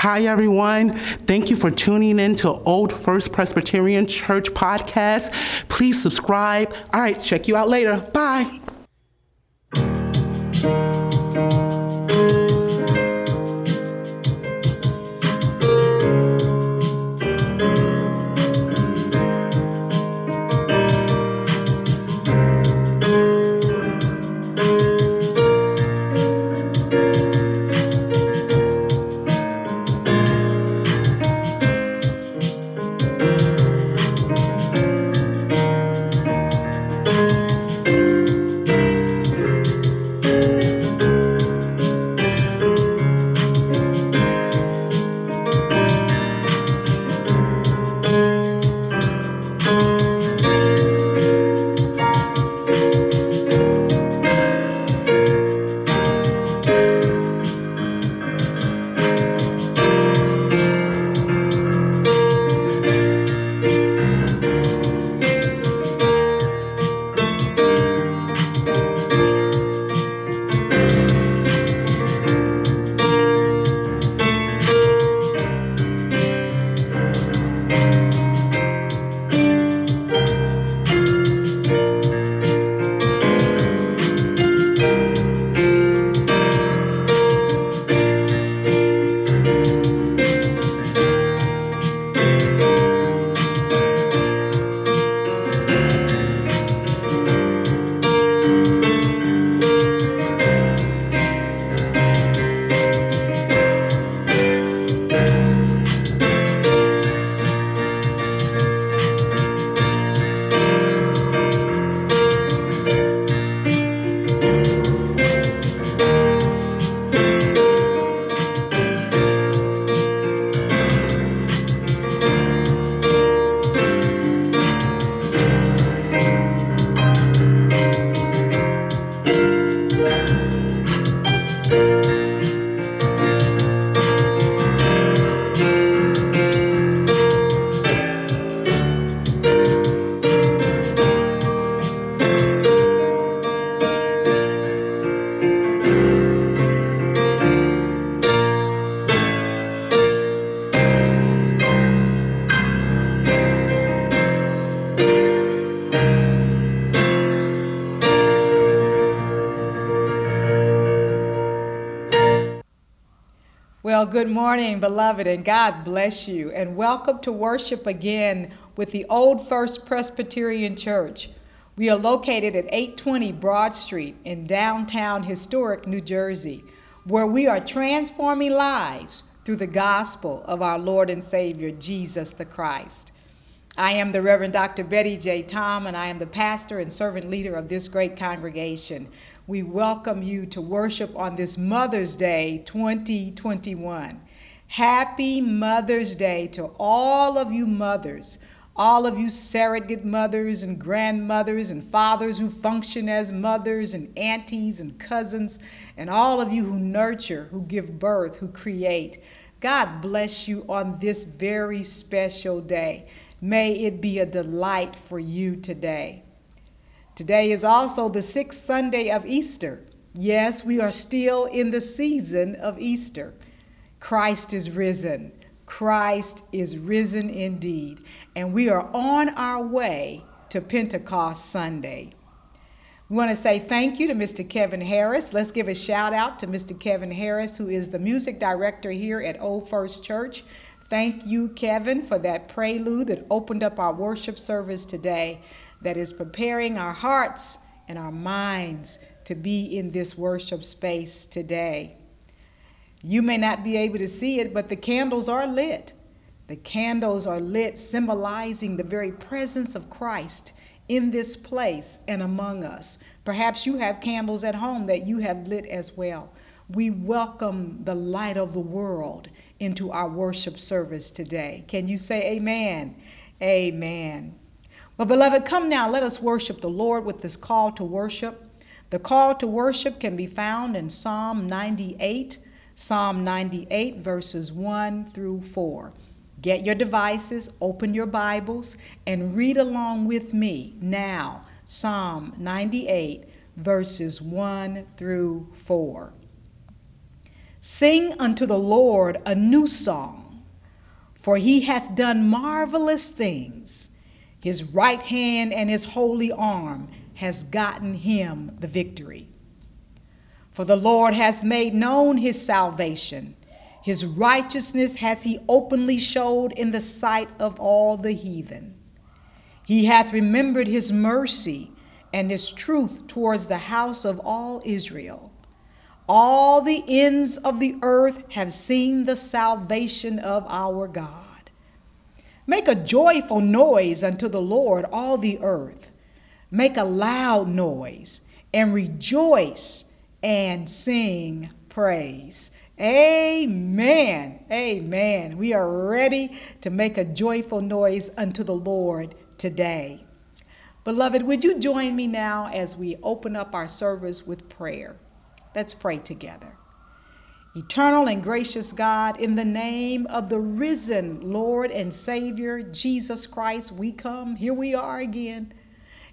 Hi, everyone. Thank you for tuning in to Old First Presbyterian Church podcast. Please subscribe. All right, check you out later. Bye. Good morning, beloved, and God bless you. And welcome to worship again with the Old First Presbyterian Church. We are located at 820 Broad Street in downtown historic New Jersey, where we are transforming lives through the gospel of our Lord and Savior, Jesus the Christ. I am the Reverend Dr. Betty J. Tom, and I am the pastor and servant leader of this great congregation we welcome you to worship on this Mother's Day 2021. Happy Mother's Day to all of you mothers, all of you surrogate mothers and grandmothers and fathers who function as mothers and aunties and cousins, and all of you who nurture, who give birth, who create. God bless you on this very special day. May it be a delight for you today. Today is also the sixth Sunday of Easter. Yes, we are still in the season of Easter. Christ is risen. Christ is risen indeed. And we are on our way to Pentecost Sunday. We want to say thank you to Mr. Kevin Harris. Let's give a shout out to Mr. Kevin Harris, who is the music director here at Old First Church. Thank you, Kevin, for that prelude that opened up our worship service today that is preparing our hearts and our minds to be in this worship space today. You may not be able to see it, but the candles are lit. The candles are lit, symbolizing the very presence of Christ in this place and among us. Perhaps you have candles at home that you have lit as well. We welcome the light of the world into our worship service today. Can you say amen? Amen. But, beloved, come now, let us worship the Lord with this call to worship. The call to worship can be found in Psalm 98, Psalm 98, verses 1 through 4. Get your devices, open your Bibles, and read along with me now Psalm 98, verses 1 through 4. Sing unto the Lord a new song, for he hath done marvelous things. His right hand and his holy arm has gotten him the victory. For the Lord has made known his salvation. His righteousness hath he openly showed in the sight of all the heathen. He hath remembered his mercy and his truth towards the house of all Israel. All the ends of the earth have seen the salvation of our God. Make a joyful noise unto the Lord, all the earth. Make a loud noise and rejoice and sing praise. Amen. Amen. We are ready to make a joyful noise unto the Lord today. Beloved, would you join me now as we open up our service with prayer? Let's pray together. Eternal and gracious God, in the name of the risen Lord and Savior, Jesus Christ, we come. Here we are again.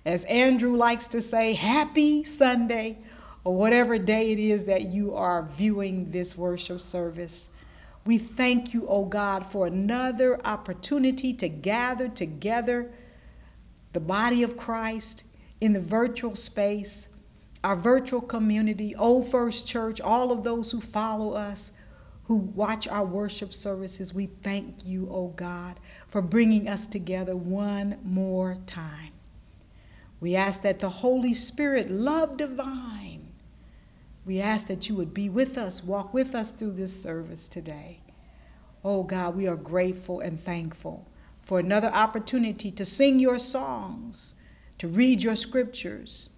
As Andrew likes to say, Happy Sunday, or whatever day it is that you are viewing this worship service. We thank you, O oh God, for another opportunity to gather together the body of Christ in the virtual space our virtual community, Old First Church, all of those who follow us, who watch our worship services, we thank you, oh God, for bringing us together one more time. We ask that the Holy Spirit, love divine, we ask that you would be with us, walk with us through this service today. Oh God, we are grateful and thankful for another opportunity to sing your songs, to read your scriptures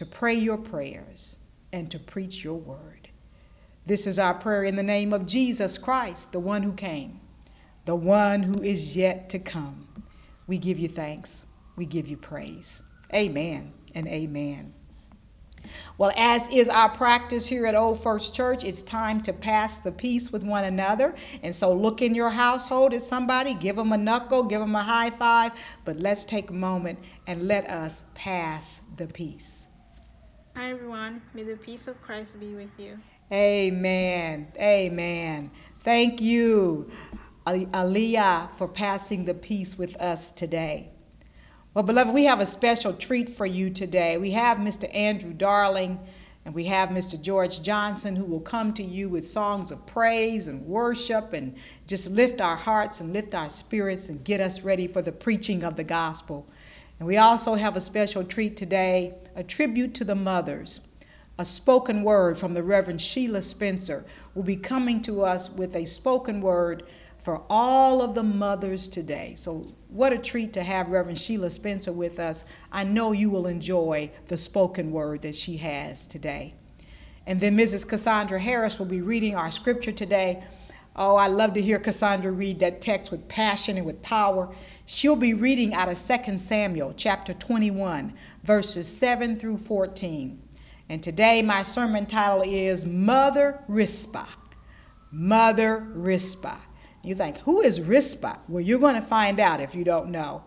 to pray your prayers, and to preach your word. This is our prayer in the name of Jesus Christ, the one who came, the one who is yet to come. We give you thanks. We give you praise. Amen and amen. Well, as is our practice here at Old First Church, it's time to pass the peace with one another. And so look in your household at somebody, give them a knuckle, give them a high five, but let's take a moment and let us pass the peace. Hi, everyone. May the peace of Christ be with you. Amen. Amen. Thank you, Aliyah, for passing the peace with us today. Well, beloved, we have a special treat for you today. We have Mr. Andrew Darling and we have Mr. George Johnson who will come to you with songs of praise and worship and just lift our hearts and lift our spirits and get us ready for the preaching of the gospel. And we also have a special treat today, a tribute to the mothers. A spoken word from the Reverend Sheila Spencer will be coming to us with a spoken word for all of the mothers today. So, what a treat to have Reverend Sheila Spencer with us. I know you will enjoy the spoken word that she has today. And then Mrs. Cassandra Harris will be reading our scripture today. Oh, I love to hear Cassandra read that text with passion and with power. She'll be reading out of 2 Samuel chapter 21, verses 7 through 14. And today my sermon title is Mother Rizpah. Mother Rizpah. You think, who is Rizpah? Well, you're going to find out if you don't know.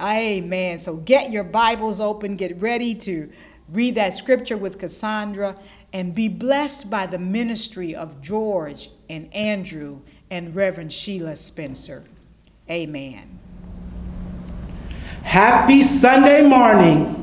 Amen. So get your Bibles open, get ready to read that scripture with Cassandra, and be blessed by the ministry of George and Andrew and Reverend Sheila Spencer. Amen. Happy Sunday morning.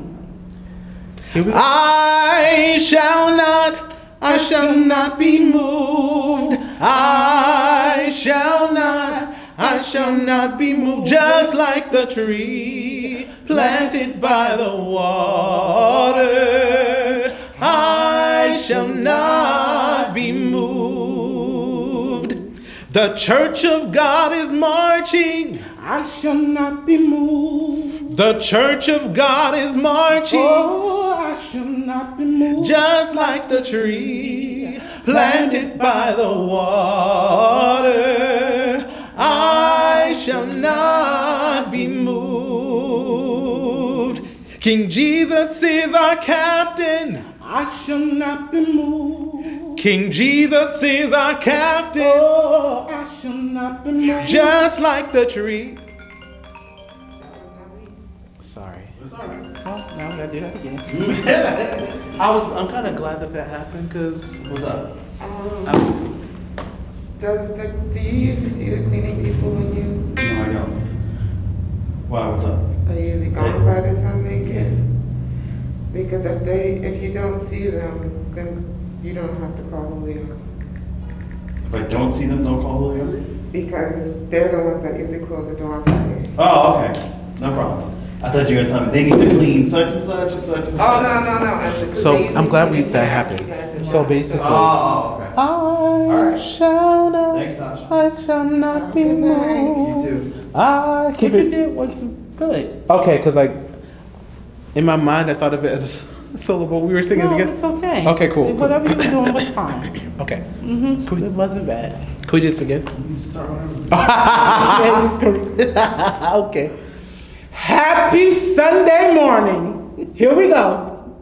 I shall not, I shall not be moved. I shall not, I shall not be moved. Just like the tree planted by the water, I shall not be moved. The church of God is marching. I shall not be moved. The church of God is marching. Oh, I shall not be moved. Just like the tree planted by the water, I shall not be moved. King Jesus is our captain. I shall not be moved. King Jesus is our captain. Oh, I not be moved. Just like the tree. Sorry. It's all right. Oh, now we gotta do that again. I was. I'm kind of glad that that happened because. What's up? Um, Does the do you usually see the cleaning people when you? No, I don't. Why, what's up? Are you usually gone by the time they get? Because if they, if you don't see them, then you don't have to call Julio. If I don't see them, don't call Julio? Because they're the ones that usually close the door on Friday. Oh, okay, no problem. I thought you were gonna tell me, they need to clean such and such and such and oh, such. Oh, no, no, no. I- 'cause So, they I'm glad we- that happened. you guys So left. basically- Oh, okay. I right. shall not. Thanks, Tasha. I shall not be Good night. moved. You too. I keep What you it. did was good. Okay, because like in my mind, I thought of it as a s- syllable. We were singing No, together. it's okay. Okay, cool, cool. Whatever you were doing was fine. Okay, Mm-hmm. Cool. It wasn't bad. can we do this again? You start whenever. Yeah, it's correct. okay. Happy Sunday morning. Here we go.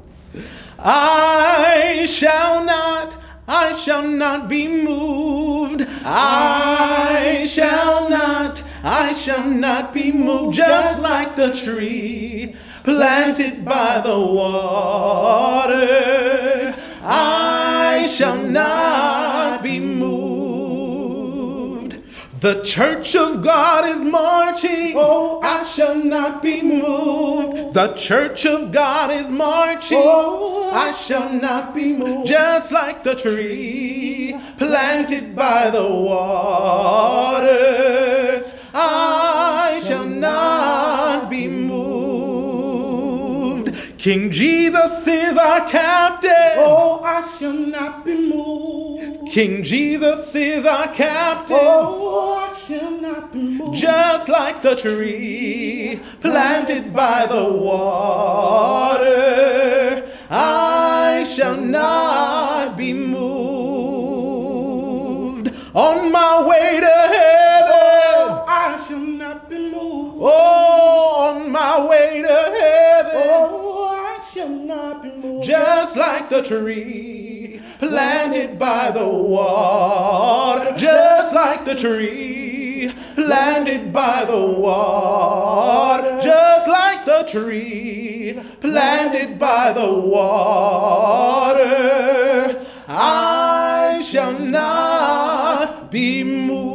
I shall not, I shall not be moved. I shall not, I shall not be moved. Just like the tree planted by the water, I shall not be moved. The church of God is marching. Oh, I shall not be moved. The church of God is marching. Oh, I shall not be moved. Just like the tree planted by the waters, King Jesus is our captain. Oh, I shall not be moved. King Jesus is our captain. Oh, I shall not be moved. Just like the tree planted by the water, I shall not be moved. On my way to heaven, oh, I shall not be moved. oh, on my way to heaven, Oh, shall not be moved. just like the tree planted by the water, just like the tree planted by the water, just like the tree planted by the water. I shall not be moved.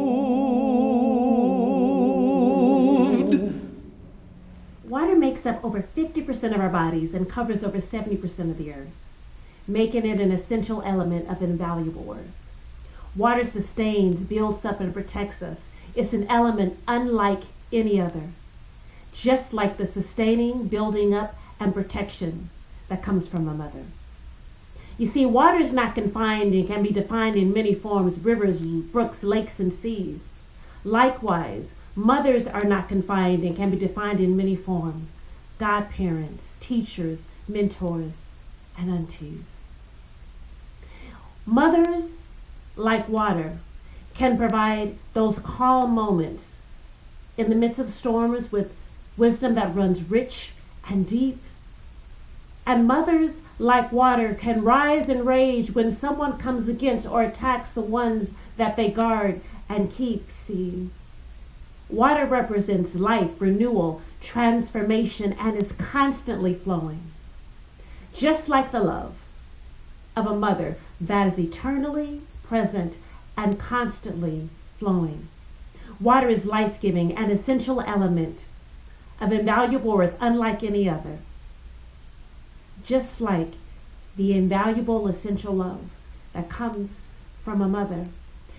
Up over 50% of our bodies and covers over 70% of the earth, making it an essential element of invaluable worth. Water sustains, builds up, and protects us. It's an element unlike any other, just like the sustaining, building up, and protection that comes from a mother. You see, water is not confined and can be defined in many forms rivers, brooks, lakes, and seas. Likewise, mothers are not confined and can be defined in many forms godparents, teachers, mentors, and aunties. Mothers, like water, can provide those calm moments in the midst of storms with wisdom that runs rich and deep. And mothers, like water, can rise in rage when someone comes against or attacks the ones that they guard and keep. See, water represents life, renewal, transformation, and is constantly flowing. Just like the love of a mother that is eternally present and constantly flowing. Water is life giving, an essential element of invaluable worth, unlike any other. Just like the invaluable essential love that comes from a mother.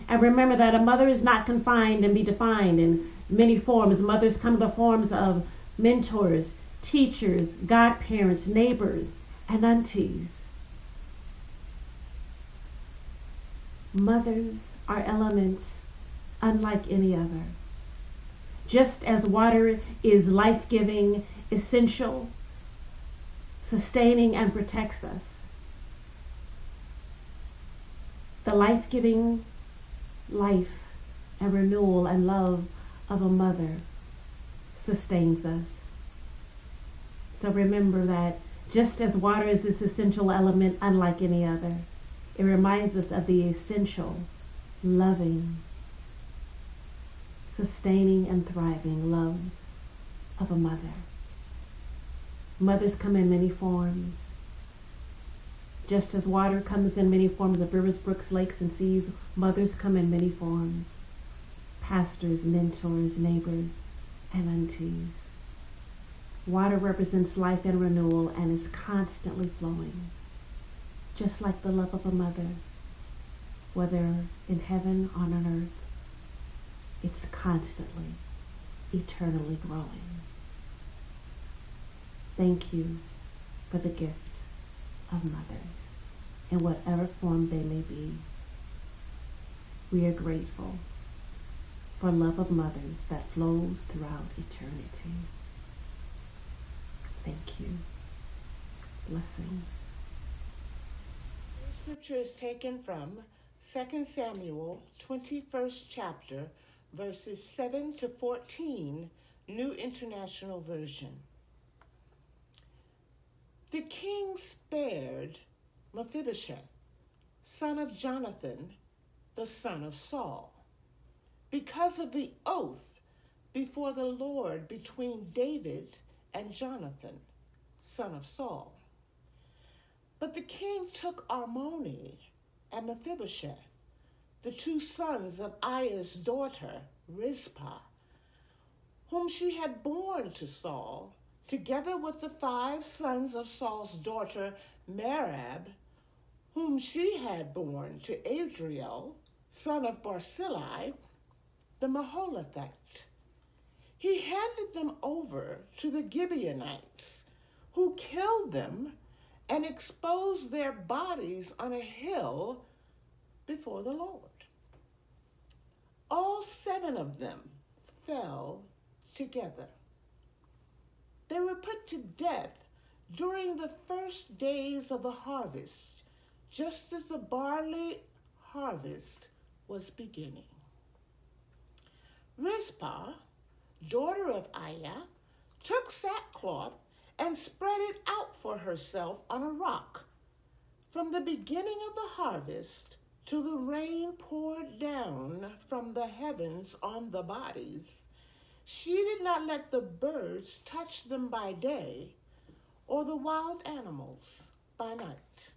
And remember that a mother is not confined and be defined in many forms. Mothers come in the forms of mentors, teachers, godparents, neighbors, and aunties. Mothers are elements unlike any other. Just as water is life giving, essential, sustaining, and protects us, the life giving life and renewal and love of a mother sustains us. So remember that just as water is this essential element unlike any other, it reminds us of the essential, loving, sustaining, and thriving love of a mother. Mothers come in many forms. Just as water comes in many forms of rivers, brooks, lakes, and seas, mothers come in many forms pastors, mentors, neighbors, and. Water represents life and renewal and is constantly flowing, just like the love of a mother, whether in heaven or on earth. It's constantly, eternally growing. Thank you for the gift of mothers in whatever form they may be. We are grateful for love of mothers that flows throughout eternity. Thank you. Blessings. The scripture is taken from 2 Samuel 21st chapter verses 7 to 14, New International Version. The king spared Mephibosheth, son of Jonathan, the son of Saul, because of the oath before the Lord between David and Jonathan, son of Saul. But the king took Armoni and Mephibosheth, the two sons of Aiah's daughter, Rizpah, whom she had borne to Saul, together with the five sons of Saul's daughter Merab, whom she had borne to Adriel, son of Barzillai, the Meholathite. He handed them over to the Gibeonites, who killed them and exposed their bodies on a hill before the Lord. All seven of them fell together. They were put to death during the first days of the harvest, just as the barley harvest was beginning. Rizpah, daughter of Aiah, took sackcloth and spread it out for herself on a rock. From the beginning of the harvest till the rain poured down from the heavens on the bodies, she did not let the birds touch them by day or the wild animals by night.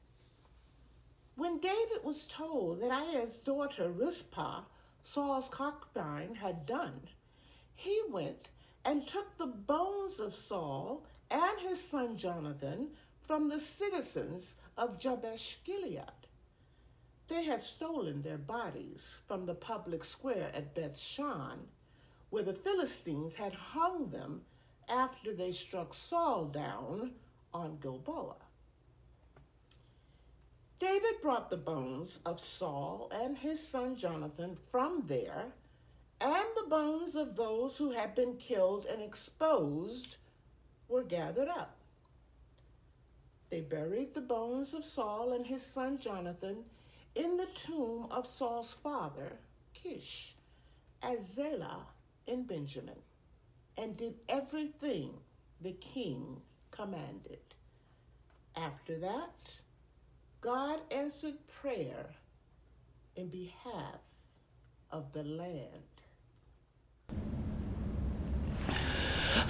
When David was told that Aiah's daughter Rizpah, Saul's concubine, had done, he went and took the bones of Saul and his son Jonathan from the citizens of Jabesh Gilead. They had stolen their bodies from the public square at Beth Shan, where the Philistines had hung them after they struck Saul down on Gilboa. David brought the bones of Saul and his son Jonathan from there, and the bones of those who had been killed and exposed were gathered up. They buried the bones of Saul and his son Jonathan in the tomb of Saul's father, Kish, at Zelah in Benjamin, and did everything the king commanded. After that, God answered prayer in behalf of the land.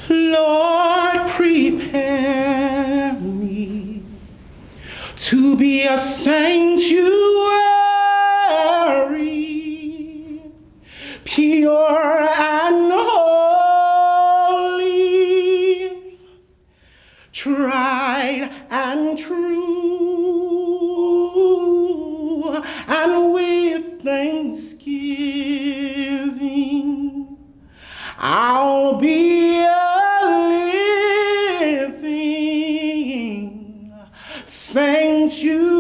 Lord, prepare me to be a sanctuary, pure and with thanksgiving. I'll be a living sanctuary,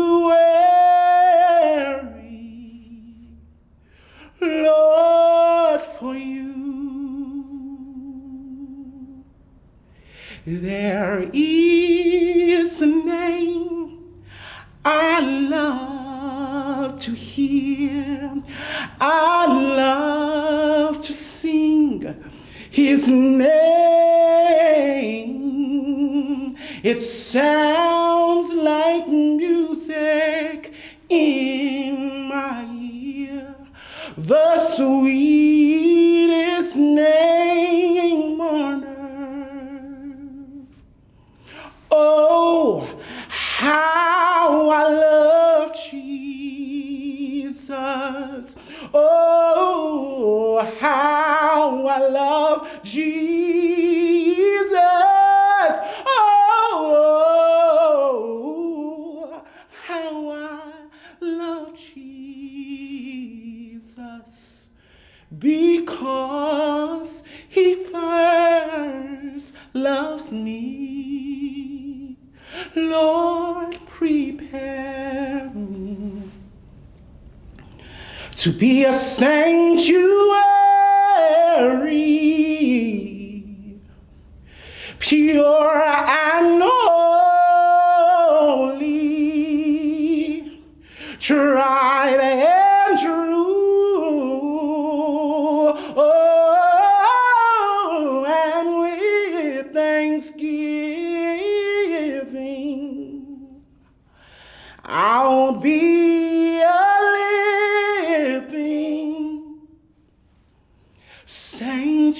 a sanctuary,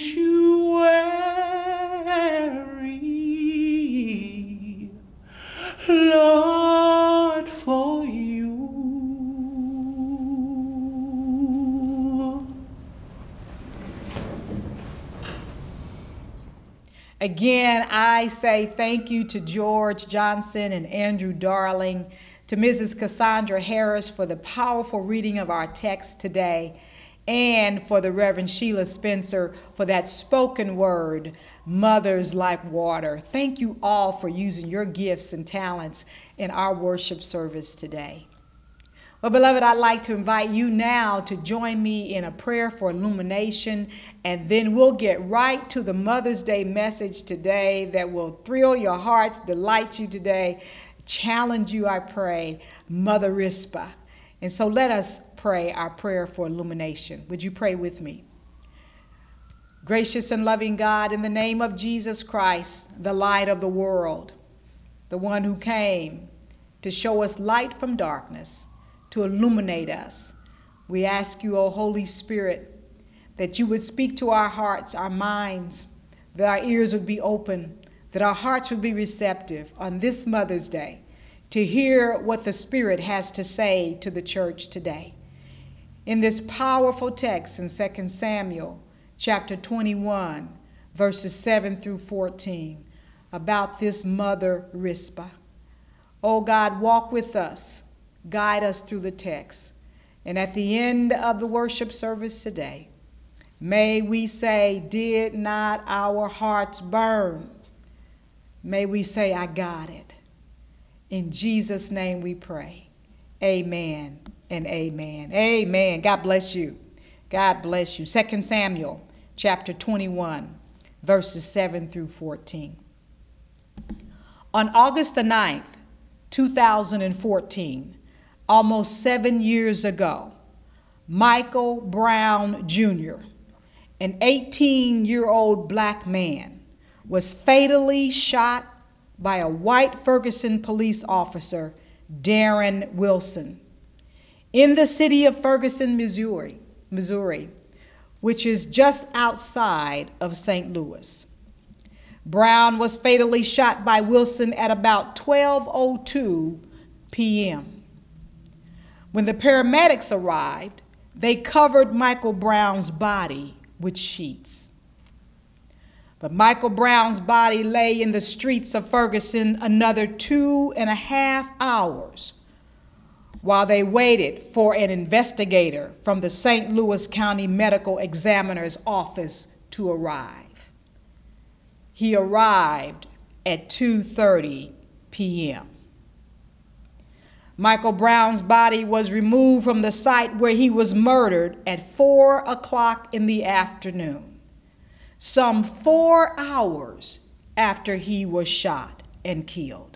sanctuary, Lord, for you. Again, I say thank you to George Johnson and Andrew Darling, to Mrs. Cassandra Harris for the powerful reading of our text today, and for the Reverend Sheila Spencer for that spoken word, Mothers Like Water. Thank you all for using your gifts and talents in our worship service today. Well, beloved, I'd like to invite you now to join me in a prayer for illumination, and then we'll get right to the Mother's Day message today that will thrill your hearts, delight you today, challenge you, I pray, Mother Rizpah. And so let us pray our prayer for illumination. Would you pray with me? Gracious and loving God, in the name of Jesus Christ, the light of the world, the one who came to show us light from darkness to illuminate us. We ask you, O Holy Spirit, that you would speak to our hearts, our minds, that our ears would be open, that our hearts would be receptive on this Mother's Day to hear what the Spirit has to say to the church today. In this powerful text in 2 Samuel chapter 21, verses 7 through 14, about this mother Rizpah. Oh God, walk with us guide us through the text. And at the end of the worship service today, may we say, Did not our hearts burn? May we say, I got it. In Jesus' name we pray. Amen and amen. Amen. God bless you. God bless you. 2 Samuel chapter 21, verses 7 through 14. On August the 9th, 2014, almost seven years ago, Michael Brown Jr., an 18 year old black man, was fatally shot by a white Ferguson police officer, Darren Wilson, in the city of Ferguson, Missouri, Missouri, which is just outside of St. Louis. Brown was fatally shot by Wilson at about 12:02 p.m. When the paramedics arrived, they covered Michael Brown's body with sheets. But Michael Brown's body lay in the streets of Ferguson another two and a half hours while they waited for an investigator from the St. Louis County Medical Examiner's office to arrive. He arrived at 2:30 p.m. Michael Brown's body was removed from the site where he was murdered at 4 o'clock in the afternoon, some four hours after he was shot and killed.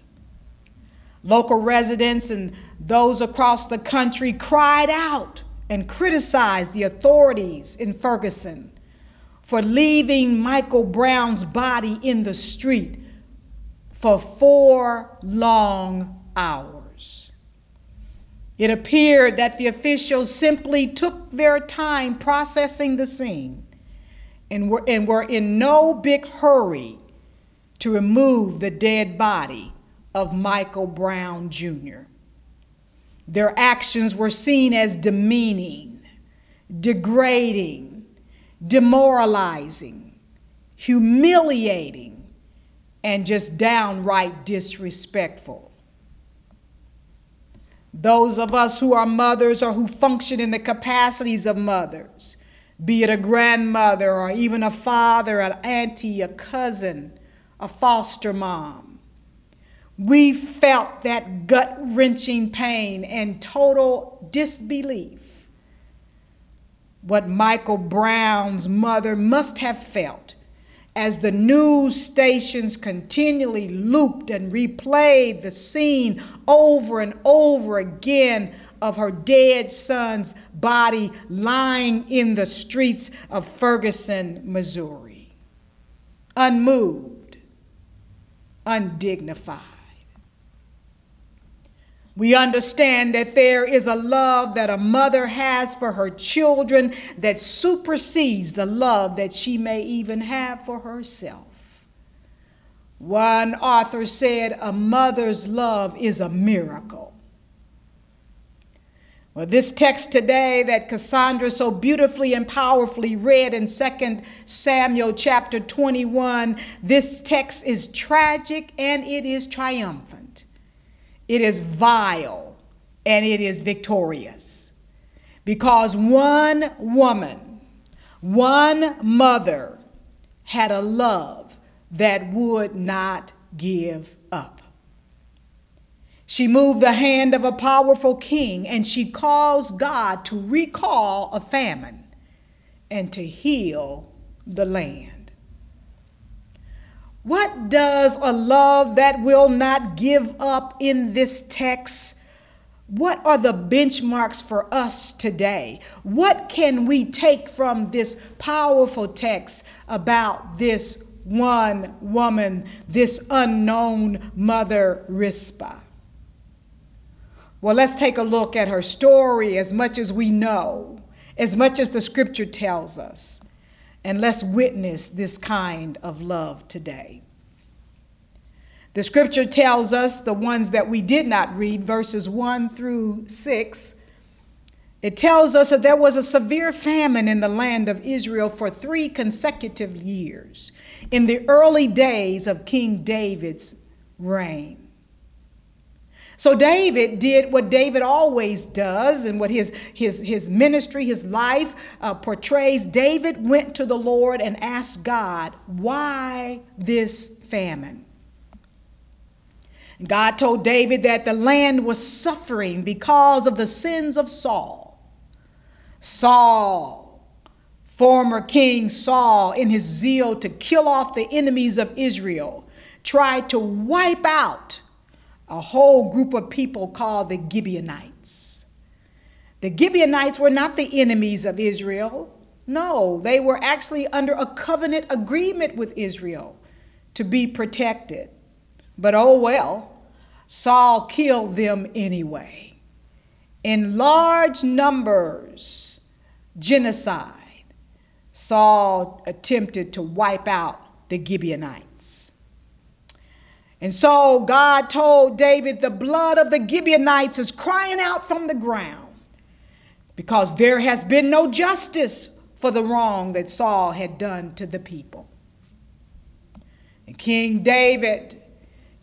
Local residents and those across the country cried out and criticized the authorities in Ferguson for leaving Michael Brown's body in the street for four long hours. It appeared that the officials simply took their time processing the scene and were, and were in no big hurry to remove the dead body of Michael Brown Jr. Their actions were seen as demeaning, degrading, demoralizing, humiliating, and just downright disrespectful. Those of us who are mothers or who function in the capacities of mothers, be it a grandmother or even a father, an auntie, a cousin, a foster mom, we felt that gut wrenching pain and total disbelief. What Michael Brown's mother must have felt as the news stations continually looped and replayed the scene over and over again of her dead son's body lying in the streets of Ferguson, Missouri. Unmoved, undignified. We understand that there is a love that a mother has for her children that supersedes the love that she may even have for herself. One author said, A mother's love is a miracle. Well, this text today that Cassandra so beautifully and powerfully read in 2 Samuel chapter 21, this text is tragic and it is triumphant. It is vile and it is victorious. Because one woman, one mother had a love that would not give up. She moved the hand of a powerful king and she caused God to recall a famine and to heal the land. What does a love that will not give up in this text? What are the benchmarks for us today? What can we take from this powerful text about this one woman, this unknown mother, Rizpah? Well, let's take a look at her story as much as we know, as much as the scripture tells us and let's witness this kind of love today. The scripture tells us, the ones that we did not read, verses 1 through 6, it tells us that there was a severe famine in the land of Israel for three consecutive years in the early days of King David's reign. So David did what David always does and what his, his, his ministry, his life uh, portrays. David went to the Lord and asked God, why this famine? God told David that the land was suffering because of the sins of Saul. Saul, former King Saul, in his zeal to kill off the enemies of Israel, tried to wipe out a whole group of people called the Gibeonites. The Gibeonites were not the enemies of Israel. No, they were actually under a covenant agreement with Israel to be protected. But oh well, Saul killed them anyway. In large numbers, genocide, Saul attempted to wipe out the Gibeonites. And so God told David, The blood of the Gibeonites is crying out from the ground because there has been no justice for the wrong that Saul had done to the people. And King David,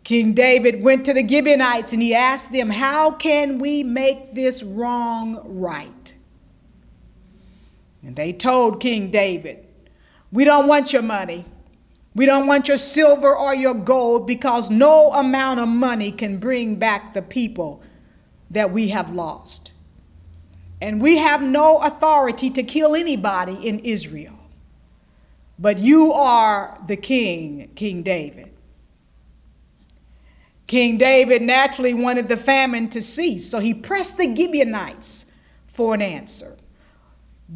King David went to the Gibeonites and he asked them, How can we make this wrong right? And they told King David, We don't want your money. We don't want your silver or your gold because no amount of money can bring back the people that we have lost. And we have no authority to kill anybody in Israel. But you are the king, King David. King David naturally wanted the famine to cease, so he pressed the Gibeonites for an answer.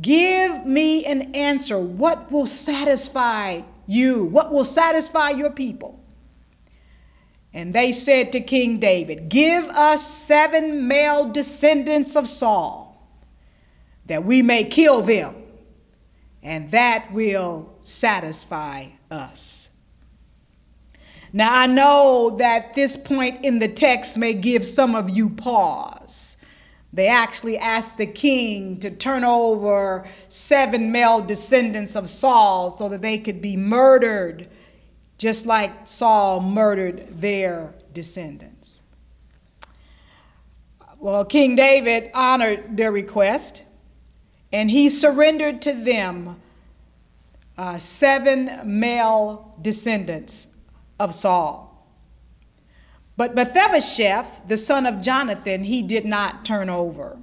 Give me an answer. What will satisfy you? What will satisfy your people? And they said to King David, Give us seven male descendants of Saul, that we may kill them, and that will satisfy us. Now, I know that this point in the text may give some of you pause They actually asked the king to turn over seven male descendants of Saul so that they could be murdered, just like Saul murdered their descendants. Well, King David honored their request and he surrendered to them uh, seven male descendants of Saul. But Mephibosheth, the son of Jonathan, he did not turn over.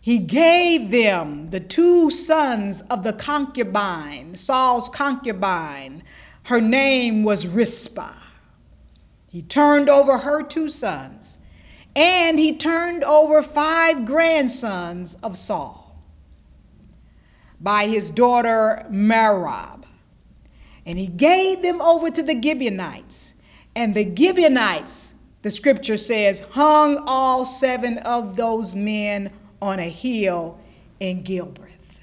He gave them the two sons of the concubine, Saul's concubine. Her name was Rizpah. He turned over her two sons, and he turned over five grandsons of Saul by his daughter Merab. And he gave them over to the Gibeonites and the Gibeonites, the scripture says, hung all seven of those men on a hill in Gilbreth.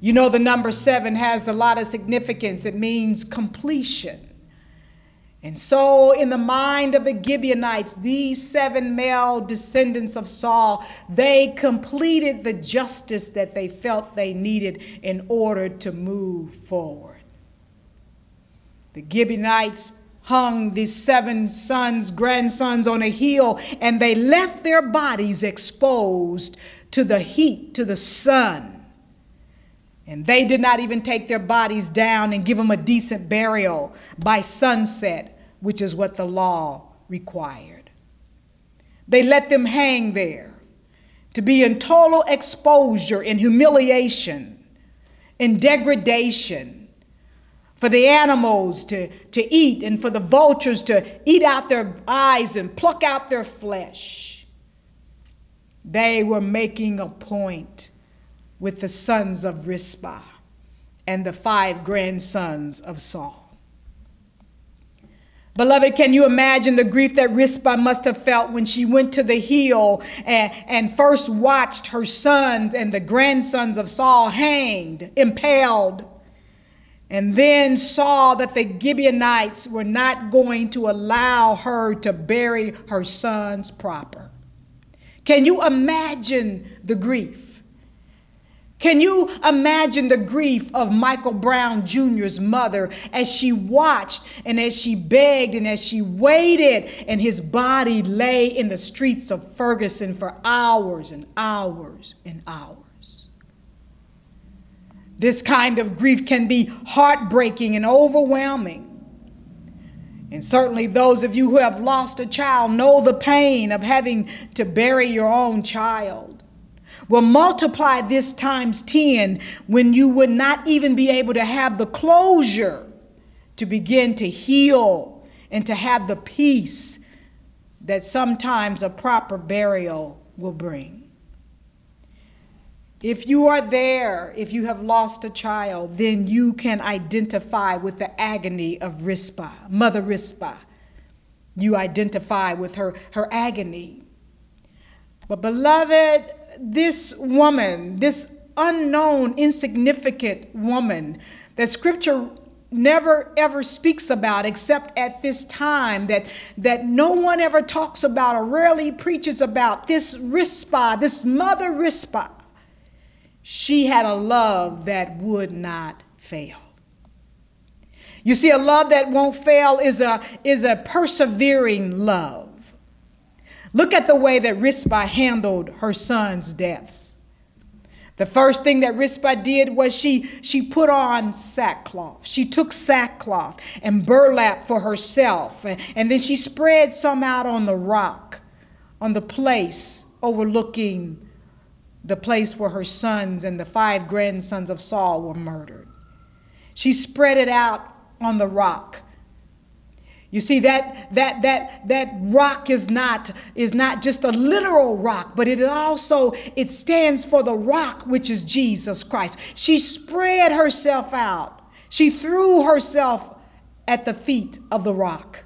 You know, the number seven has a lot of significance, it means completion. And so, in the mind of the Gibeonites, these seven male descendants of Saul, they completed the justice that they felt they needed in order to move forward. The Gibeonites hung the seven sons, grandsons on a hill, and they left their bodies exposed to the heat, to the sun. And they did not even take their bodies down and give them a decent burial by sunset, which is what the law required. They let them hang there to be in total exposure in humiliation, in degradation, for the animals to, to eat and for the vultures to eat out their eyes and pluck out their flesh. They were making a point with the sons of Rizpah and the five grandsons of Saul. Beloved, can you imagine the grief that Rizpah must have felt when she went to the hill and, and first watched her sons and the grandsons of Saul hanged, impaled? And then saw that the Gibeonites were not going to allow her to bury her sons proper. Can you imagine the grief? Can you imagine the grief of Michael Brown Jr.'s mother as she watched and as she begged and as she waited and his body lay in the streets of Ferguson for hours and hours and hours? This kind of grief can be heartbreaking and overwhelming. And certainly, those of you who have lost a child know the pain of having to bury your own child. Well, multiply this times 10 when you would not even be able to have the closure to begin to heal and to have the peace that sometimes a proper burial will bring. If you are there, if you have lost a child, then you can identify with the agony of Rizpah, Mother Rizpah. You identify with her, her agony. But, beloved, this woman, this unknown, insignificant woman that scripture never ever speaks about except at this time that that no one ever talks about or rarely preaches about this Rizpah this mother Rizpah she had a love that would not fail. You see, a love that won't fail is a, is a persevering love. Look at the way that Rizpah handled her son's deaths. The first thing that Rizpah did was she, she put on sackcloth. She took sackcloth and burlap for herself, and, and then she spread some out on the rock, on the place overlooking the place where her sons and the five grandsons of Saul were murdered. She spread it out on the rock. You see that that that that rock is not is not just a literal rock, but it also it stands for the rock which is Jesus Christ. She spread herself out. She threw herself at the feet of the rock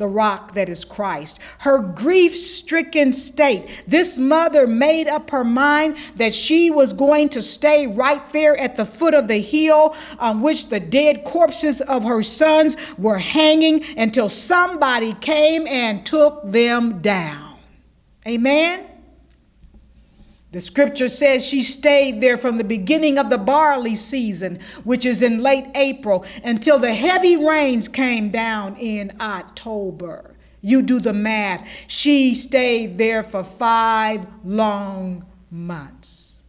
the rock that is Christ. Her grief stricken state. This mother made up her mind that she was going to stay right there at the foot of the hill on which the dead corpses of her sons were hanging until somebody came and took them down. Amen? The scripture says she stayed there from the beginning of the barley season, which is in late April, until the heavy rains came down in October. You do the math. She stayed there for five long months.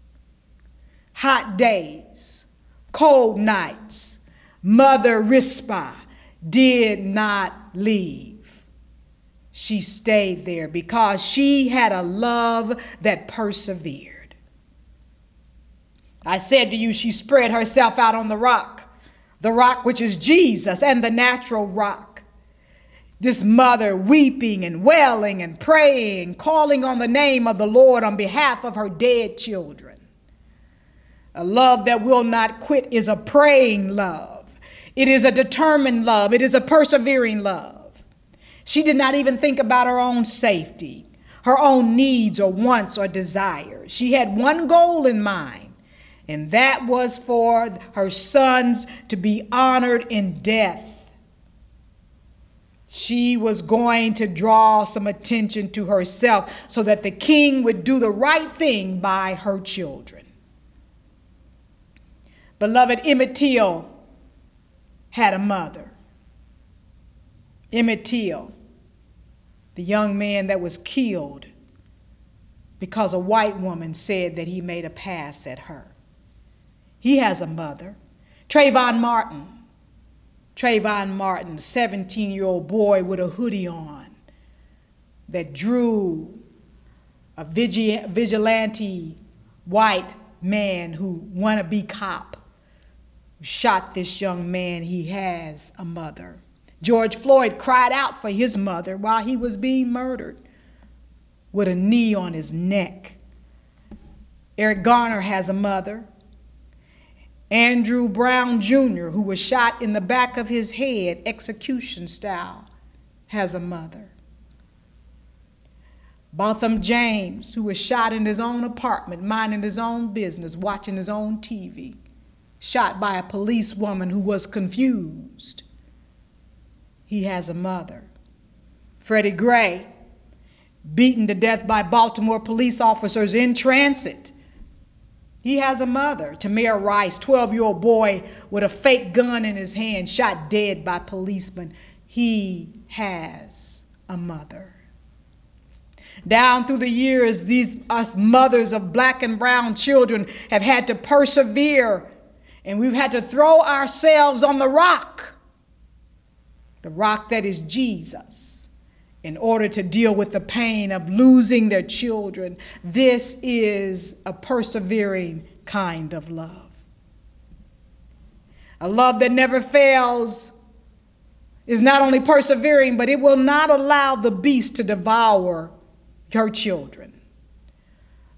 Hot days, cold nights. Mother Rizpah did not leave. She stayed there because she had a love that persevered. I said to you, she spread herself out on the rock, the rock which is Jesus and the natural rock. This mother weeping and wailing and praying, calling on the name of the Lord on behalf of her dead children. A love that will not quit is a praying love. It is a determined love. It is a persevering love. She did not even think about her own safety, her own needs or wants or desires. She had one goal in mind, and that was for her sons to be honored in death she was going to draw some attention to herself so that the king would do the right thing by her children. Beloved, Emmett Till had a mother. Emmett Till, the young man that was killed because a white woman said that he made a pass at her. He has a mother. Trayvon Martin Trayvon Martin, 17 year old boy with a hoodie on that drew a vigilante white man who wanna be cop shot this young man he has a mother george floyd cried out for his mother while he was being murdered with a knee on his neck eric garner has a mother Andrew Brown Jr., who was shot in the back of his head, execution style, has a mother. Botham Jean, who was shot in his own apartment, minding his own business, watching his own TV, shot by a policewoman who was confused. He has a mother. Freddie Gray, beaten to death by Baltimore police officers in transit he has a mother, Tamir Rice, 12 year old boy with a fake gun in his hand, shot dead by policemen. He has a mother. Down through the years, these us mothers of black and brown children have had to persevere and we've had to throw ourselves on the rock, the rock that is Jesus in order to deal with the pain of losing their children. This is a persevering kind of love. A love that never fails is not only persevering, but it will not allow the beast to devour your children.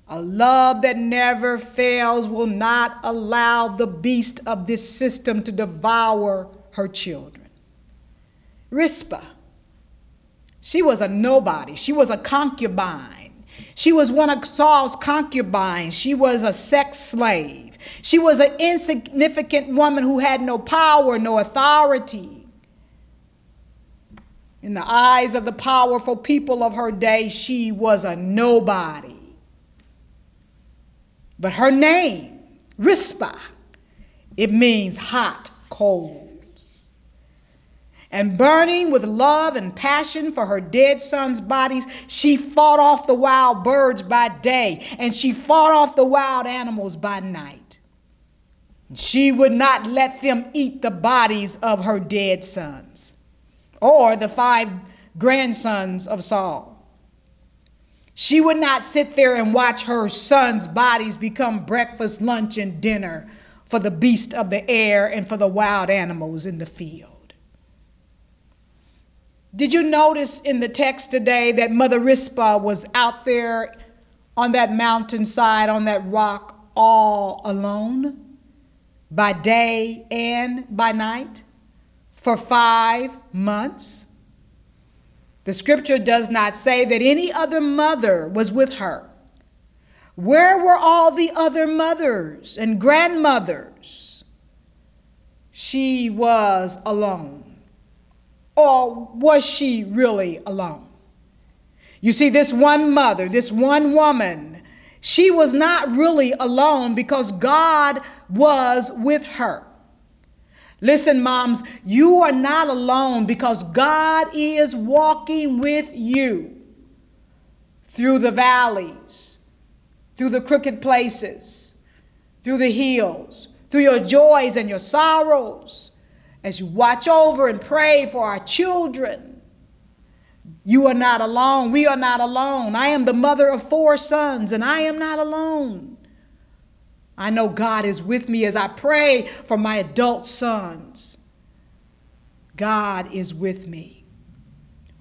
A love that never fails will not allow the beast of this system to devour her children. Rizpah she was a nobody. She was a concubine. She was one of Saul's concubines. She was a sex slave. She was an insignificant woman who had no power, no authority. In the eyes of the powerful people of her day, she was a nobody. But her name, Rizpah, it means hot coal and burning with love and passion for her dead son's bodies, she fought off the wild birds by day and she fought off the wild animals by night. She would not let them eat the bodies of her dead sons or the five grandsons of Saul. She would not sit there and watch her sons' bodies become breakfast, lunch, and dinner for the beast of the air and for the wild animals in the field. Did you notice in the text today that Mother Rizpah was out there on that mountainside, on that rock, all alone, by day and by night, for five months? The scripture does not say that any other mother was with her. Where were all the other mothers and grandmothers? She was alone. Or was she really alone? You see, this one mother, this one woman, She was not really alone because God was with her. Listen, moms, you are not alone because God is walking with you through the valleys, through the crooked places, through the hills, through your joys and your sorrows, as you watch over and pray for our children. You are not alone. We are not alone. I am the mother of four sons, and I am not alone. I know God is with me as I pray for my adult sons. God is with me.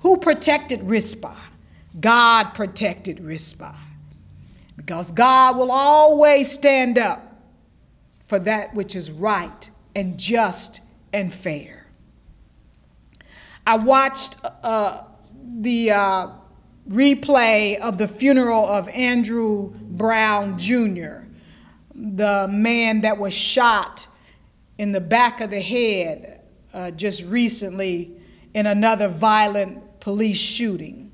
Who protected Rizpah? God protected Rizpah. Because God will always stand up for that which is right and just and fair. I watched uh, the uh, replay of the funeral of Andrew Brown Jr., the man that was shot in the back of the head uh, just recently in another violent police shooting.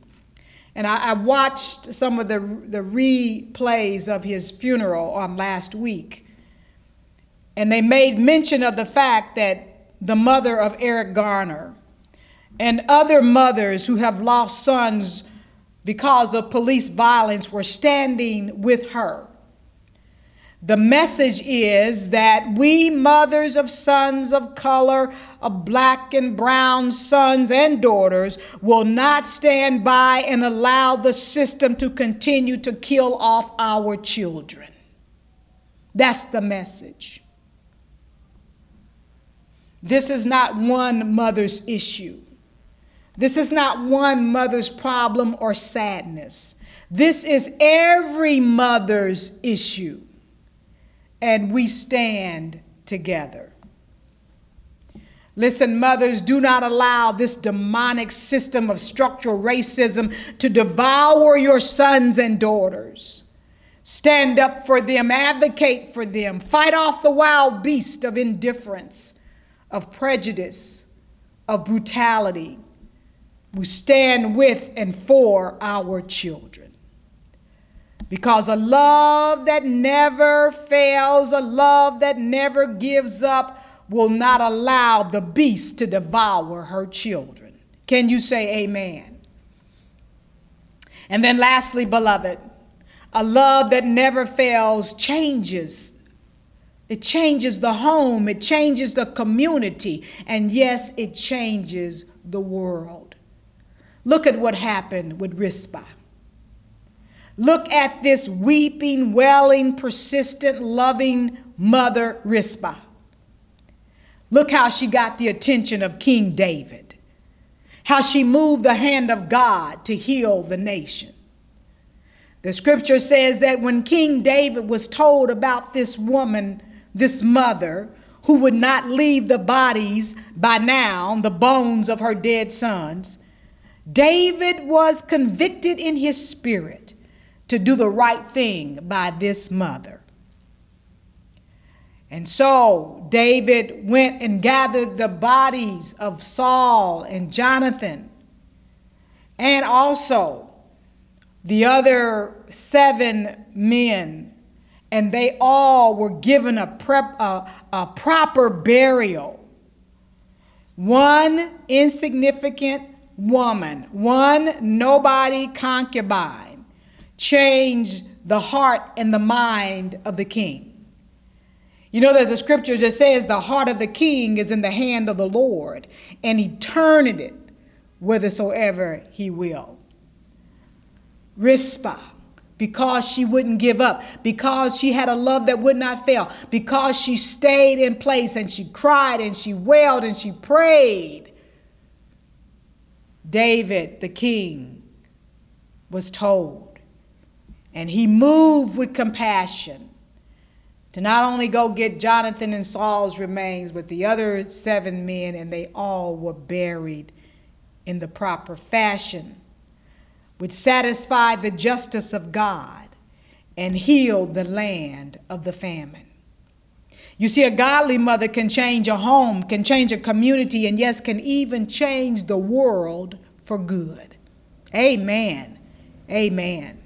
And I, I, watched some of the, the replays of his funeral on last week. And they made mention of the fact that the mother of Eric Garner and other mothers who have lost sons because of police violence were standing with her. The message is that we, mothers of sons of color, of black and brown sons and daughters, will not stand by and allow the system to continue to kill off our children. That's the message. This is not one mother's issue. This is not one mother's problem or sadness. This is every mother's issue. And we stand together. Listen, mothers, do not allow this demonic system of structural racism to devour your sons and daughters. Stand up for them, advocate for them, fight off the wild beast of indifference, of prejudice, of brutality we stand with and for our children. Because a love that never fails, a love that never gives up, will not allow the beast to devour her children. Can you say amen? And then, lastly, beloved, a love that never fails changes. It changes the home, it changes the community, and yes, it changes the world. Look at what happened with Rizpah. Look at this weeping, wailing, persistent, loving mother, Rizpah. Look how she got the attention of King David, how she moved the hand of God to heal the nation. The scripture says that when King David was told about this woman, this mother, who would not leave the bodies by now, the bones of her dead sons, David was convicted in his spirit to do the right thing by this mother. And so David went and gathered the bodies of Saul and Jonathan, and also the other seven men, and they all were given a, prep, a, a proper burial. One insignificant woman, one nobody concubine, changed the heart and the mind of the king. You know, there's a scripture that says the heart of the king is in the hand of the Lord, and he turneth it whithersoever he will. Rizpah, because she wouldn't give up, because she had a love that would not fail, because she stayed in place and she cried and she wailed and she prayed David, the king, was told. And he moved with compassion to not only go get Jonathan and Saul's remains, but the other seven men, and they all were buried in the proper fashion, which satisfied the justice of God and healed the land of the famine. You see, a godly mother can change a home, can change a community, and yes, can even change the world for good. Amen. Amen.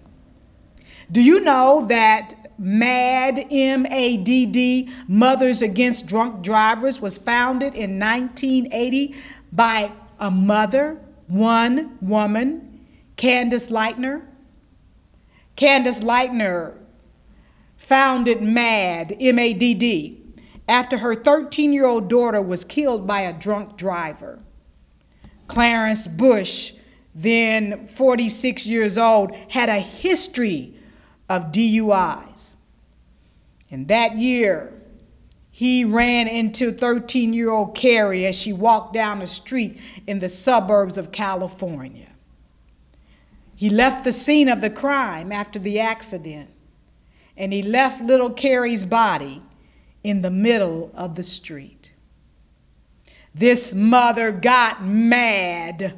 Do you know that MADD, M A D D, Mothers Against Drunk Drivers, was founded in 1980 by a mother, one woman, Candace Lightner? Candace Lightner founded MADD, M A D D, after her 13 year old daughter was killed by a drunk driver. Clarence Busch, then 46 years old, had a history of DUIs. And that year, he ran into 13 year old Cari as she walked down the street in the suburbs of California. He left the scene of the crime after the accident, and he left little Cari's body in the middle of the street. This mother got mad,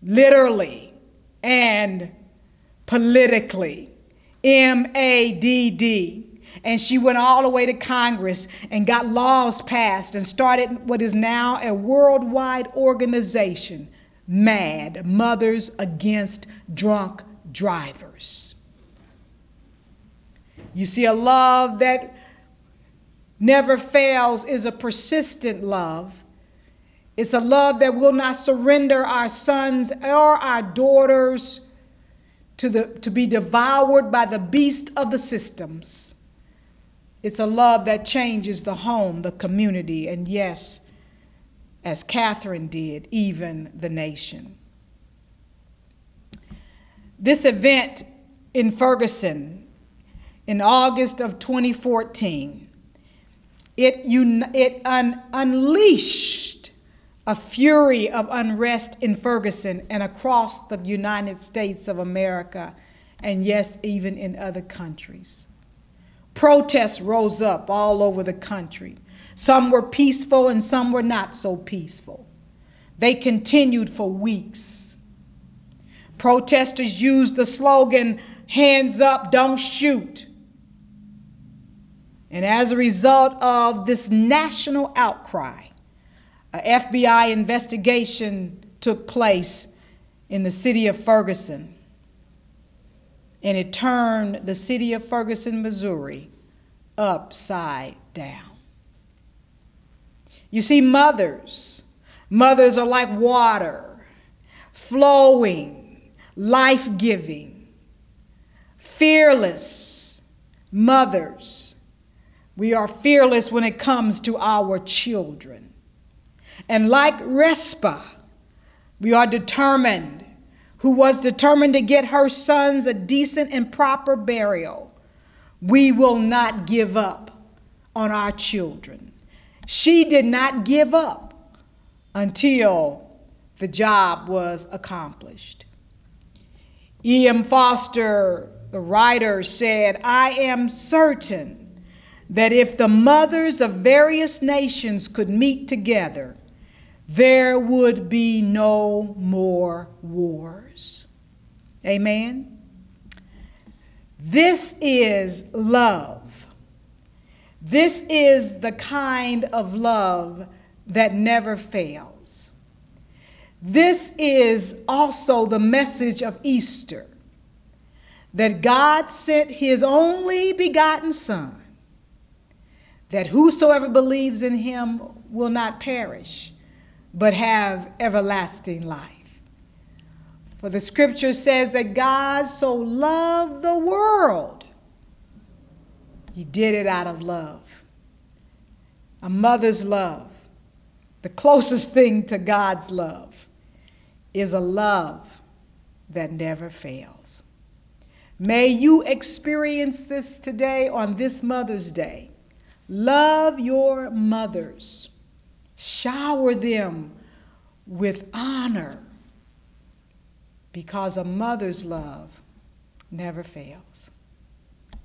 literally and politically. M A D D. And she went all the way to Congress and got laws passed and started what is now a worldwide organization MADD, Mothers Against Drunk Drivers. You see, a love that never fails is a persistent love. It's a love that will not surrender our sons or our daughters to, the, to be devoured by the beast of the systems. It's a love that changes the home, the community, and yes, as Catherine did, even the nation. This event in Ferguson in August of 2014, it, un- it un, unleashed a fury of unrest in Ferguson and across the United States of America, and yes, even in other countries. Protests rose up all over the country. Some were peaceful and some were not so peaceful. They continued for weeks. Protesters used the slogan, hands up, don't shoot. And as a result of this national outcry, an FBI investigation took place in the city of Ferguson, and it turned the city of Ferguson, Missouri, upside down. You see, mothers, mothers are like water, flowing, life giving, fearless mothers. We are fearless when it comes to our children. And like Rizpah, we are determined, who was determined to get her sons a decent and proper burial. We will not give up on our children. She did not give up until the job was accomplished. E.M. Forster, the writer, said, I am certain that if the mothers of various nations could meet together, there would be no more wars. Amen? This is love. This is the kind of love that never fails. This is also the message of Easter that God sent his only begotten Son, that whosoever believes in him will not perish but have everlasting life. For the scripture says that God so loved the world, he did it out of love. A mother's love, the closest thing to God's love, is a love that never fails. May you experience this today on this Mother's Day. Love your mothers. Shower them with honor because a mother's love never fails.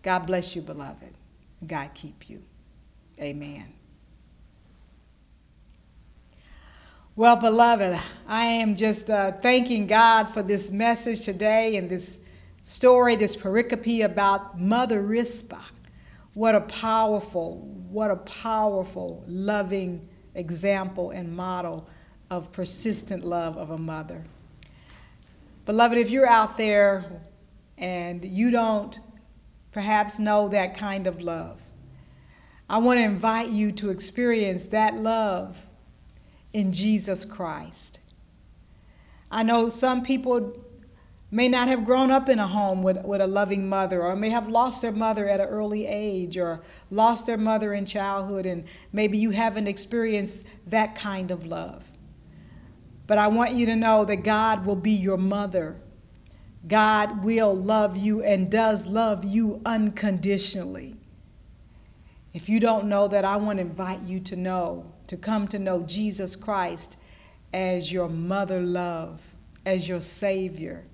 God bless you, beloved. God keep you. Amen. Well, beloved, I am just uh, thanking God for this message today and this story, this pericope about Mother Rizpah. What a powerful, what a powerful, loving example and model of persistent love of a mother. Beloved, if you're out there and you don't perhaps know that kind of love. I want to invite you to experience that love in Jesus Christ. I know some people may not have grown up in a home with, with a loving mother, or may have lost their mother at an early age, or lost their mother in childhood, and maybe you haven't experienced that kind of love. But I want you to know that God will be your mother. God will love you and does love you unconditionally. If you don't know that, I want to invite you to know, to come to know Jesus Christ as your mother love, as your Savior,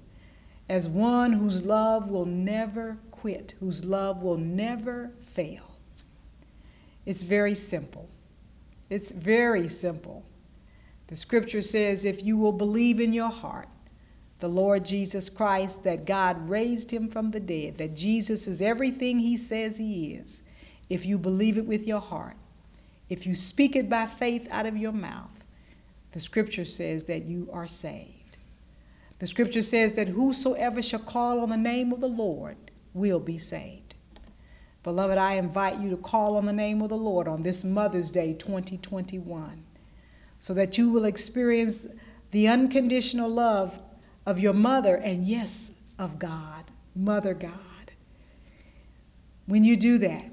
as one whose love will never quit, whose love will never fail. It's very simple. It's very simple. The scripture says if you will believe in your heart the Lord Jesus Christ, that God raised him from the dead, that Jesus is everything he says he is, if you believe it with your heart, if you speak it by faith out of your mouth, the scripture says that you are saved. The scripture says that whosoever shall call on the name of the Lord will be saved. Beloved, I invite you to call on the name of the Lord on this Mother's Day 2021 so that you will experience the unconditional love of your mother and, yes, of God, Mother God. When you do that,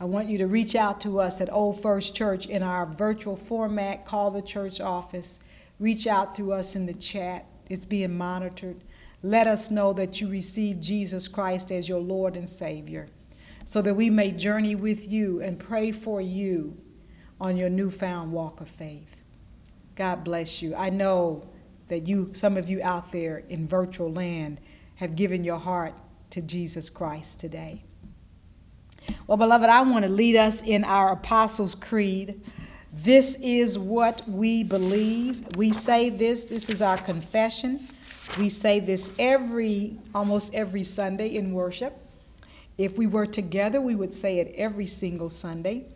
I want you to reach out to us at Old First Church in our virtual format. Call the church office. Reach out through us in the chat. It's being monitored. Let us know that you received Jesus Christ as your Lord and Savior so that we may journey with you and pray for you on your newfound walk of faith. God bless you. I know that you, some of you out there in virtual land, have given your heart to Jesus Christ today. Well, beloved, I want to lead us in our Apostles' Creed. This is what we believe. We say this, this is our confession. We say this every, almost every Sunday in worship. If we were together, we would say it every single Sunday.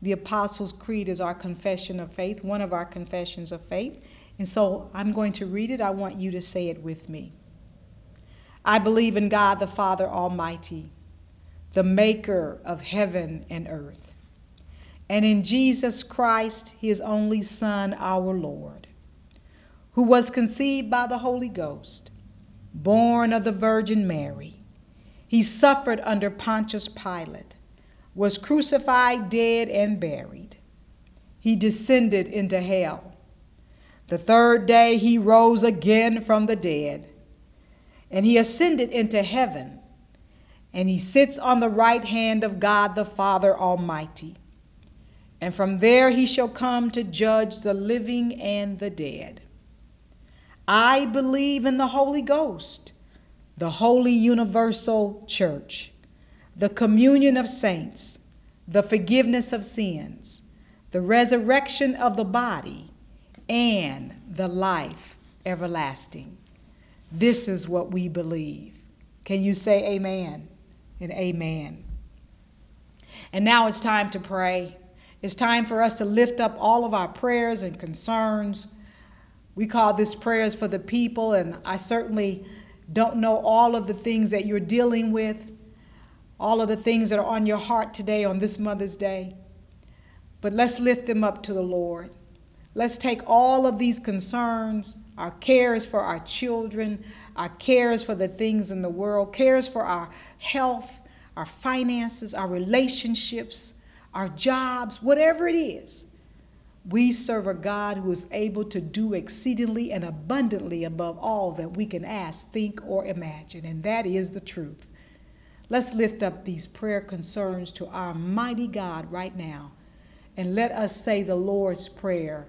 The Apostles' Creed is our confession of faith, one of our confessions of faith. And so I'm going to read it. I want you to say it with me. I believe in God the Father Almighty the maker of heaven and earth, and in Jesus Christ, his only Son, our Lord, who was conceived by the Holy Ghost, born of the Virgin Mary. He suffered under Pontius Pilate, was crucified, dead, and buried. He descended into hell. The third day he rose again from the dead, and he ascended into heaven and he sits on the right hand of God the Father Almighty. And from there he shall come to judge the living and the dead. I believe in the Holy Ghost, the holy universal church, the communion of saints, the forgiveness of sins, the resurrection of the body, and the life everlasting. This is what we believe. Can you say amen? and amen. And now it's time to pray. It's time for us to lift up all of our prayers and concerns. We call this prayers for the people, and I certainly don't know all of the things that you're dealing with, all of the things that are on your heart today on this Mother's Day. But let's lift them up to the Lord. Let's take all of these concerns, our cares for our children, our cares for the things in the world, cares for our health, our finances, our relationships, our jobs, whatever it is. We serve a God who is able to do exceedingly and abundantly above all that we can ask, think, or imagine, and that is the truth. Let's lift up these prayer concerns to our mighty God right now, and let us say the Lord's Prayer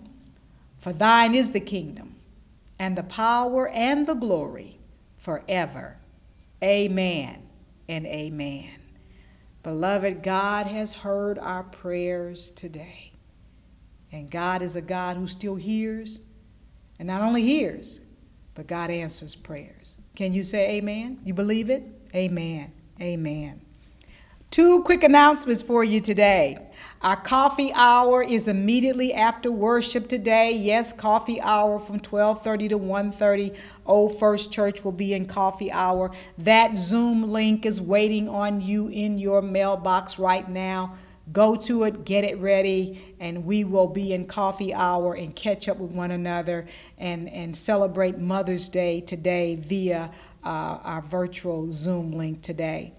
For thine is the kingdom, and the power, and the glory forever. Amen and amen. Beloved, God has heard our prayers today. And God is a God who still hears, and not only hears, but God answers prayers. Can you say amen? You believe it? Amen. Amen. Two quick announcements for you today. Our coffee hour is immediately after worship today. Yes, coffee hour from 12:30 to 1:30. Old First Church will be in coffee hour. That Zoom link is waiting on you in your mailbox right now. Go to it, get it ready, and we will be in coffee hour and catch up with one another and, and celebrate Mother's Day today via uh, our virtual Zoom link today.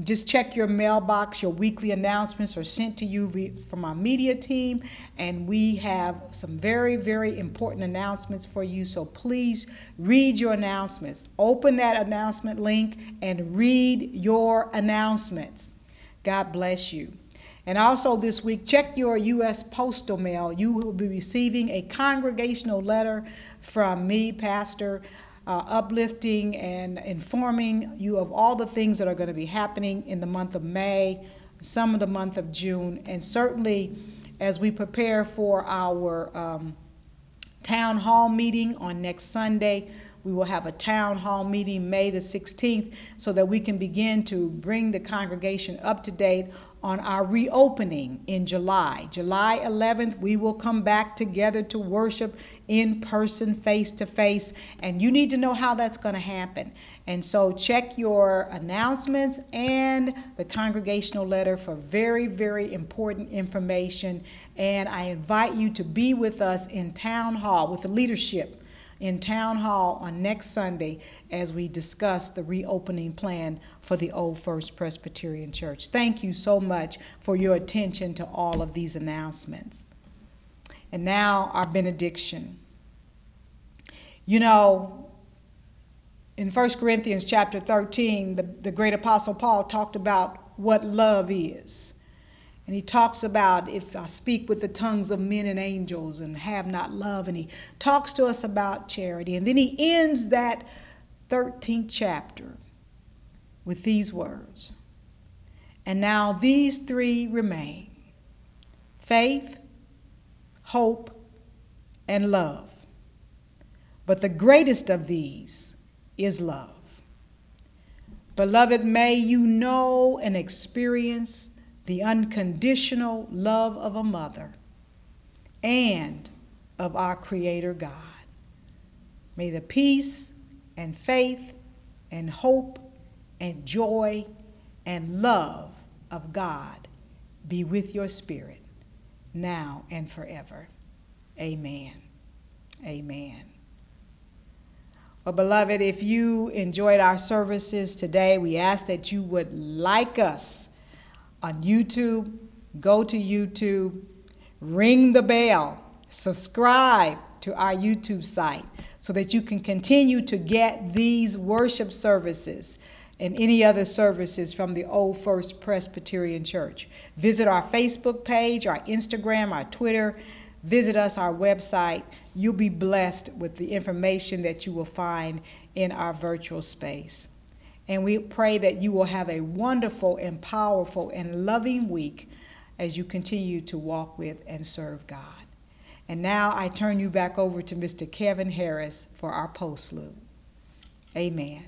And just check your mailbox. Your weekly announcements are sent to you from our media team, and we have some very, very important announcements for you. So please read your announcements. Open that announcement link and read your announcements. God bless you. And also this week, check your U.S. postal mail. You will be receiving a congregational letter from me, Pastor uh, uplifting and informing you of all the things that are going to be happening in the month of May, some of the month of June, and certainly as we prepare for our um, town hall meeting on next Sunday. We will have a town hall meeting May the 16th so that we can begin to bring the congregation up to date on our reopening in July. July 11th, we will come back together to worship in person, face to face, and you need to know how that's going to happen. And so check your announcements and the congregational letter for very, very important information. And I invite you to be with us in Town Hall with the leadership in Town Hall on next Sunday as we discuss the reopening plan for the Old First Presbyterian Church. Thank you so much for your attention to all of these announcements. And now our benediction. You know, in 1 Corinthians chapter 13, the, the great apostle Paul talked about what love is. And he talks about if I speak with the tongues of men and angels and have not love. And he talks to us about charity. And then he ends that 13th chapter with these words And now these three remain faith, hope, and love. But the greatest of these is love. Beloved, may you know and experience the unconditional love of a mother and of our Creator God. May the peace and faith and hope and joy and love of God be with your spirit now and forever. Amen. Amen. Well, beloved, if you enjoyed our services today, we ask that you would like us on YouTube, go to YouTube, ring the bell, subscribe to our YouTube site so that you can continue to get these worship services and any other services from the Old First Presbyterian Church. Visit our Facebook page, our Instagram, our Twitter. Visit us, our website. You'll be blessed with the information that you will find in our virtual space. And we pray that you will have a wonderful and powerful and loving week as you continue to walk with and serve God. And now I turn you back over to Mr. Kevin Harris for our postlude. Amen.